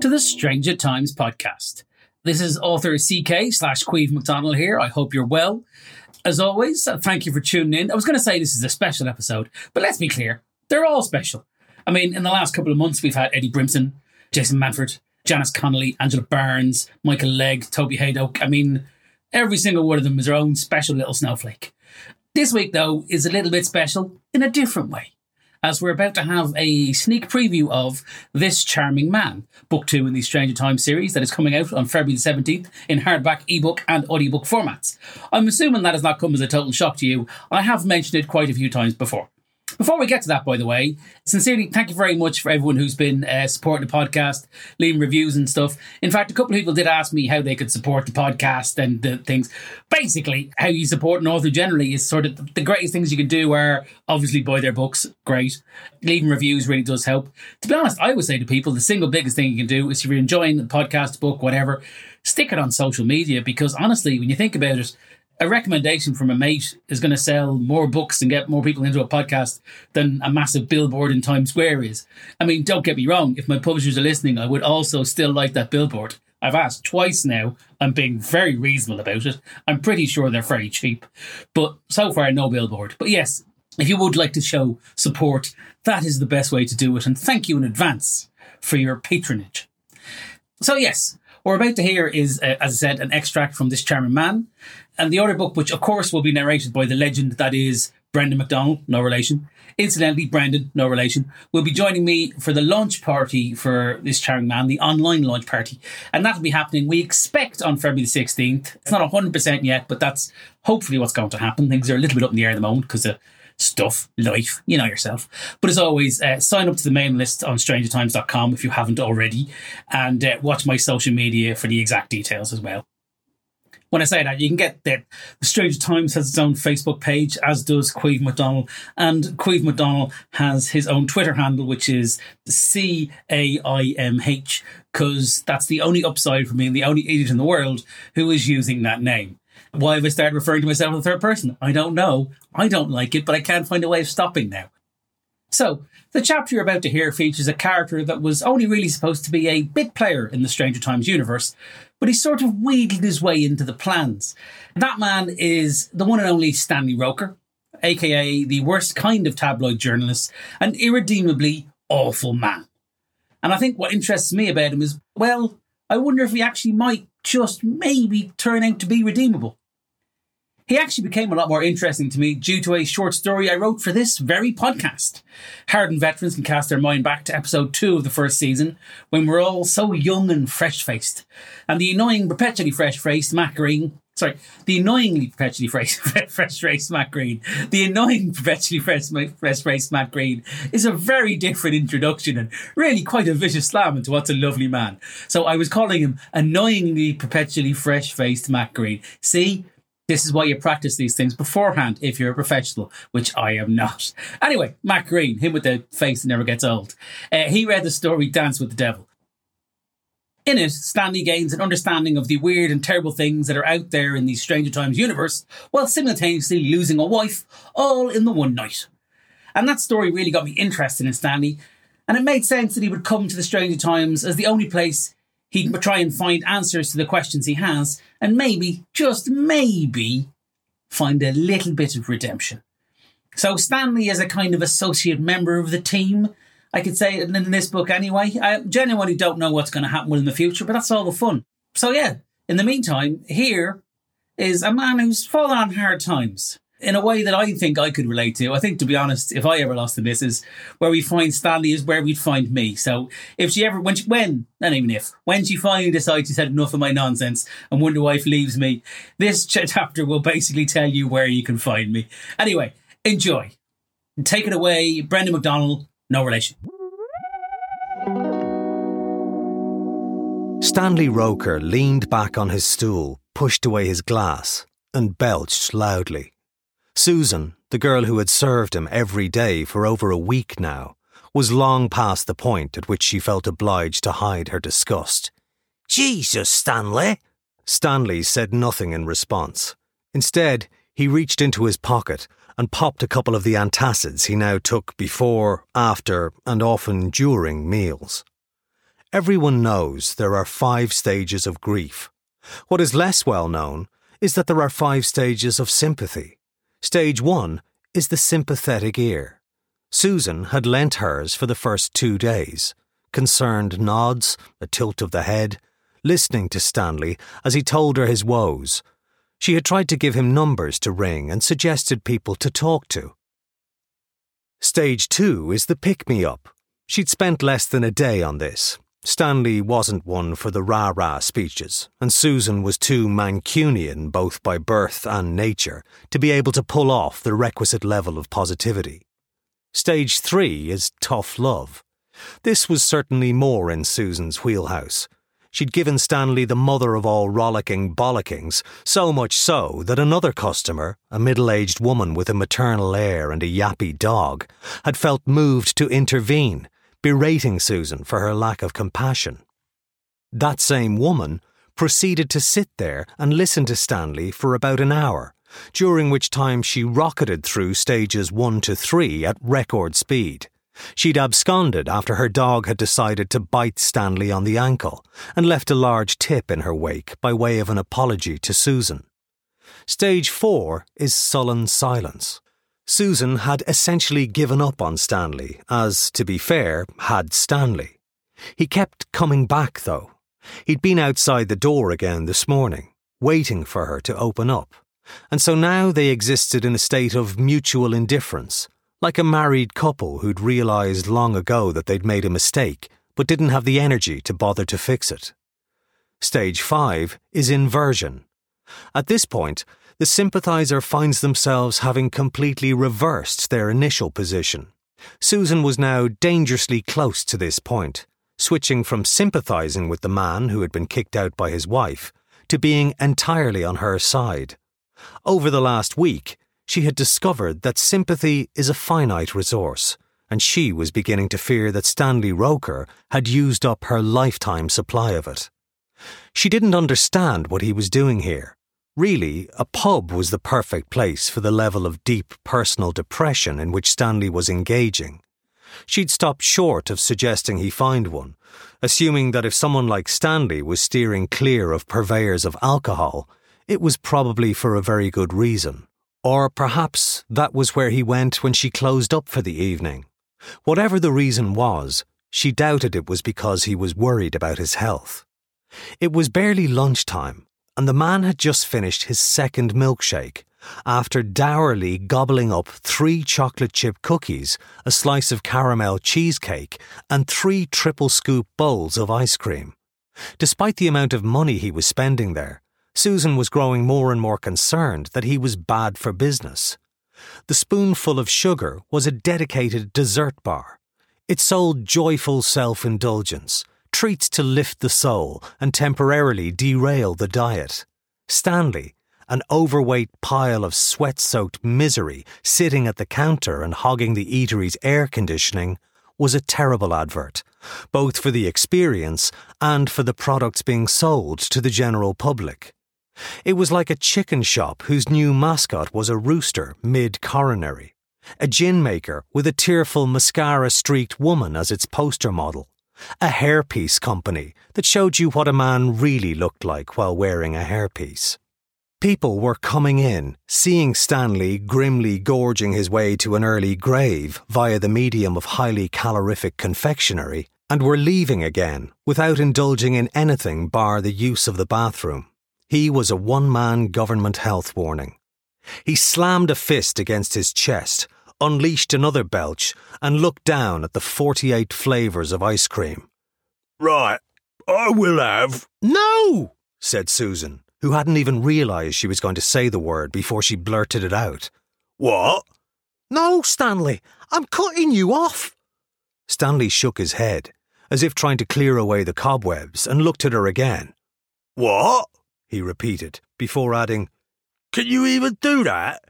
to the Stranger Times podcast. This is author CK slash Caimh McDonald here. I hope you're well. As always, uh, thank you for tuning in. I was going to say this is a special episode, but let's be clear, they're all special. I mean, in the last couple of months, we've had Eddie Brimson, Jason Manford, Janice Connolly, Angela Barnes, Michael Legge, Toby Haydock. I mean, every single one of them is their own special little snowflake. This week, though, is a little bit special in a different way, as we're about to have a sneak preview of This Charming Man, book two in the Stranger Times series that is coming out on February the 17th in hardback, ebook, and audiobook formats. I'm assuming that has not come as a total shock to you. I have mentioned it quite a few times before. Before we get to that, by the way, sincerely, thank you very much for everyone who's been uh, supporting the podcast, leaving reviews and stuff. In fact, a couple of people did ask me how they could support the podcast and the things. Basically, how you support an author generally is sort of the greatest things you can do are obviously buy their books, great. Leaving reviews really does help. To be honest, I would say to people the single biggest thing you can do is if you're enjoying the podcast, book, whatever, stick it on social media because honestly, when you think about it, a recommendation from a mate is going to sell more books and get more people into a podcast than a massive billboard in Times Square is. I mean, don't get me wrong, if my publishers are listening, I would also still like that billboard. I've asked twice now. I'm being very reasonable about it. I'm pretty sure they're very cheap. But so far, no billboard. But yes, if you would like to show support, that is the best way to do it. And thank you in advance for your patronage. So, yes, we're about to hear is, uh, as I said, an extract from This Charming Man. And the other book, which of course will be narrated by the legend that is Brendan McDonald, no relation. Incidentally, Brendan, no relation, will be joining me for the launch party for This Charming Man, the online launch party. And that'll be happening, we expect, on February the 16th. It's not 100% yet, but that's hopefully what's going to happen. Things are a little bit up in the air at the moment because stuff, life, you know yourself. But as always, uh, sign up to the main list on strangertimes.com if you haven't already, and uh, watch my social media for the exact details as well. When I say that, you can get that the Stranger Times has its own Facebook page, as does Caimh McDonald, and Caimh McDonald has his own Twitter handle, which is C A I M H, because that's the only upside for being the only idiot in the world who is using that name. Why have I started referring to myself in the third person? I don't know. I don't like it, but I can't find a way of stopping now. So, the chapter you're about to hear features a character that was only really supposed to be a bit player in the Stranger Times universe, but he sort of wheedled his way into the plans. That man is the one and only Stanley Roker, aka the worst kind of tabloid journalist, an irredeemably awful man. And I think what interests me about him is, well, I wonder if he actually might just maybe turn out to be redeemable. He actually became a lot more interesting to me due to a short story I wrote for this very podcast. Hardened veterans can cast their mind back to episode two of the first season, when we're all so young and fresh faced. And the annoying, perpetually fresh faced Matt Green, sorry, the annoyingly perpetually fresh faced Matt Green, the annoying perpetually fresh faced Matt Green is a very different introduction and really quite a vicious slam into what's a lovely man. So I was calling him annoyingly perpetually fresh faced Matt Green. See, this is why you practice these things beforehand if you're a professional, which I am not. Anyway, Matt Green, him with the face that never gets old. Uh, he read the story Dance with the Devil. In it, Stanley gains an understanding of the weird and terrible things that are out there in the Stranger Times universe, while simultaneously losing a wife, all in the one night. And that story really got me interested in Stanley, and it made sense that he would come to the Stranger Times as the only place he can try and find answers to the questions he has, and maybe, just maybe, find a little bit of redemption. So Stanley is a kind of associate member of the team. I could say in this book anyway. I genuinely don't know what's going to happen with in the future, but that's all the fun. So yeah, in the meantime, here is a man who's fallen on hard times in a way that I think I could relate to. I think, to be honest, if I ever lost the missus, where we find Stanley is where we'd find me. So if she ever, when she, when, not even if, when she finally decides she's had enough of my nonsense and Wonder Wife leaves me, this chapter will basically tell you where you can find me. Anyway, enjoy. Take it away, Brendan McDonald, no relation. Stanley Roker leaned back on his stool, pushed away his glass, and belched loudly. Susan, the girl who had served him every day for over a week now, was long past the point at which she felt obliged to hide her disgust. Jesus, Stanley! Stanley said nothing in response. Instead, he reached into his pocket and popped a couple of the antacids he now took before, after, and often during meals. Everyone knows there are five stages of grief. What is less well known is that there are five stages of sympathy. Stage one is the sympathetic ear. Susan had lent hers for the first two days. Concerned nods, a tilt of the head, listening to Stanley as he told her his woes. She had tried to give him numbers to ring and suggested people to talk to. Stage two is the pick me up. She'd spent less than a day on this. Stanley wasn't one for the rah rah speeches, and Susan was too Mancunian, both by birth and nature, to be able to pull off the requisite level of positivity. Stage three is tough love. This was certainly more in Susan's wheelhouse. She'd given Stanley the mother of all rollicking bollockings, so much so that another customer, a middle aged woman with a maternal air and a yappy dog, had felt moved to intervene, berating Susan for her lack of compassion. That same woman proceeded to sit there and listen to Stanley for about an hour, during which time she rocketed through stages one to three at record speed. She'd absconded after her dog had decided to bite Stanley on the ankle and left a large tip in her wake by way of an apology to Susan. Stage four is sullen silence. Susan had essentially given up on Stanley, as, to be fair, had Stanley. He kept coming back, though. He'd been outside the door again this morning, waiting for her to open up. And so now they existed in a state of mutual indifference, like a married couple who'd realised long ago that they'd made a mistake, but didn't have the energy to bother to fix it. Stage 5 is inversion. At this point, the sympathiser finds themselves having completely reversed their initial position. Susan was now dangerously close to this point, switching from sympathising with the man who had been kicked out by his wife to being entirely on her side. Over the last week, she had discovered that sympathy is a finite resource, and she was beginning to fear that Stanley Roker had used up her lifetime supply of it. She didn't understand what he was doing here. Really, a pub was the perfect place for the level of deep personal depression in which Stanley was engaging. She'd stopped short of suggesting he find one, assuming that if someone like Stanley was steering clear of purveyors of alcohol, it was probably for a very good reason. Or perhaps that was where he went when she closed up for the evening. Whatever the reason was, she doubted it was because he was worried about his health. It was barely lunchtime, and the man had just finished his second milkshake after dourly gobbling up three chocolate chip cookies, a slice of caramel cheesecake, and three triple scoop bowls of ice cream. Despite the amount of money he was spending there, Susan was growing more and more concerned that he was bad for business. The spoonful of sugar was a dedicated dessert bar. It sold joyful self indulgence, treats to lift the soul and temporarily derail the diet. Stanley, an overweight pile of sweat soaked misery sitting at the counter and hogging the eatery's air conditioning, was a terrible advert, both for the experience and for the products being sold to the general public. It was like a chicken shop whose new mascot was a rooster mid coronary, a gin maker with a tearful mascara streaked woman as its poster model, a hairpiece company that showed you what a man really looked like while wearing a hairpiece. People were coming in, seeing Stanley grimly gorging his way to an early grave via the medium of highly calorific confectionery, and were leaving again without indulging in anything bar the use of the bathroom. He was a one man government health warning. He slammed a fist against his chest, unleashed another belch, and looked down at the 48 flavours of ice cream. Right, I will have. No, said Susan, who hadn't even realised she was going to say the word before she blurted it out. What? No, Stanley, I'm cutting you off. Stanley shook his head, as if trying to clear away the cobwebs, and looked at her again. What? he repeated, before adding, Can you even do that?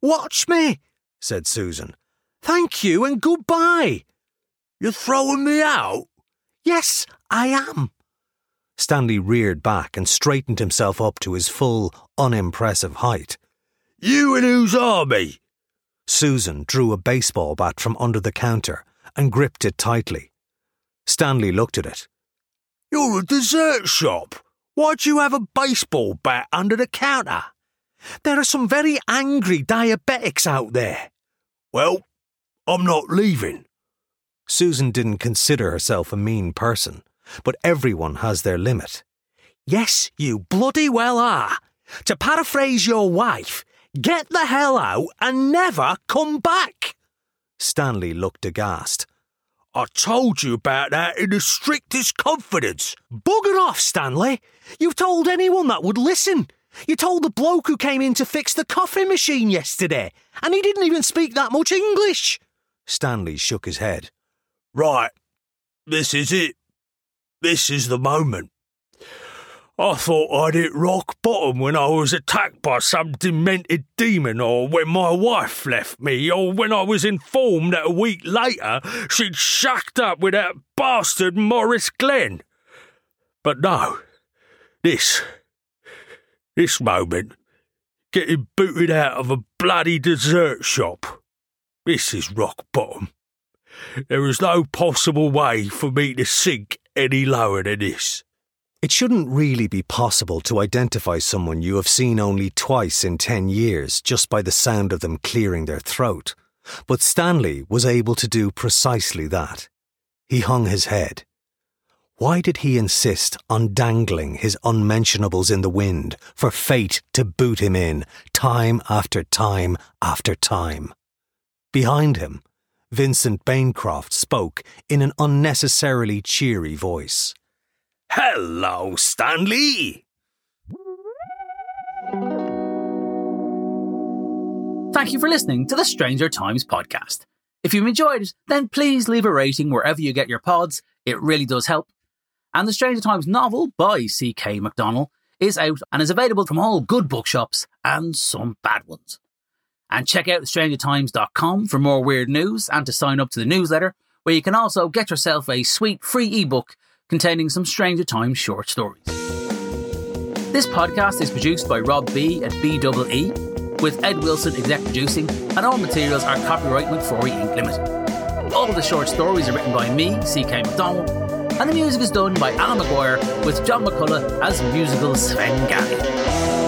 Watch me, said Susan. Thank you and goodbye. You're throwing me out? Yes, I am. Stanley reared back and straightened himself up to his full, unimpressive height. You and whose army? Susan drew a baseball bat from under the counter and gripped it tightly. Stanley looked at it. You're a dessert shop. Why'd you have a baseball bat under the counter? There are some very angry diabetics out there. Well, I'm not leaving. Susan didn't consider herself a mean person, but everyone has their limit. Yes, you bloody well are. To paraphrase your wife, get the hell out and never come back. Stanley looked aghast. I told you about that in the strictest confidence. Bugger off, Stanley. You've told anyone that would listen. You told the bloke who came in to fix the coffee machine yesterday, and he didn't even speak that much English. Stanley shook his head. Right, this is it. This is the moment. I thought I'd hit rock bottom when I was attacked by some demented demon, or when my wife left me, or when I was informed that a week later she'd shacked up with that bastard Morris Glenn. But no, this, this moment, getting booted out of a bloody dessert shop, this is rock bottom. There is no possible way for me to sink any lower than this. It shouldn't really be possible to identify someone you have seen only twice in 10 years just by the sound of them clearing their throat. But Stanley was able to do precisely that. He hung his head. Why did he insist on dangling his unmentionables in the wind for fate to boot him in, time after time after time? Behind him, Vincent Bancroft spoke in an unnecessarily cheery voice. Hello, Stanley. Thank you for listening to the Stranger Times podcast. If you've enjoyed it, then please leave a rating wherever you get your pods. It really does help. And the Stranger Times novel by C.K. McDonald is out and is available from all good bookshops and some bad ones. And check out strangertimes.com for more weird news and to sign up to the newsletter, where you can also get yourself a sweet free ebook containing some Stranger Times short stories. This podcast is produced by Rob B at BEE, with Ed Wilson exec producing, and all materials are copyright McFrory Inc. Limited. All of the short stories are written by me, C.K. McDonald, and the music is done by Alan McGuire with John McCullough as musical Svengali.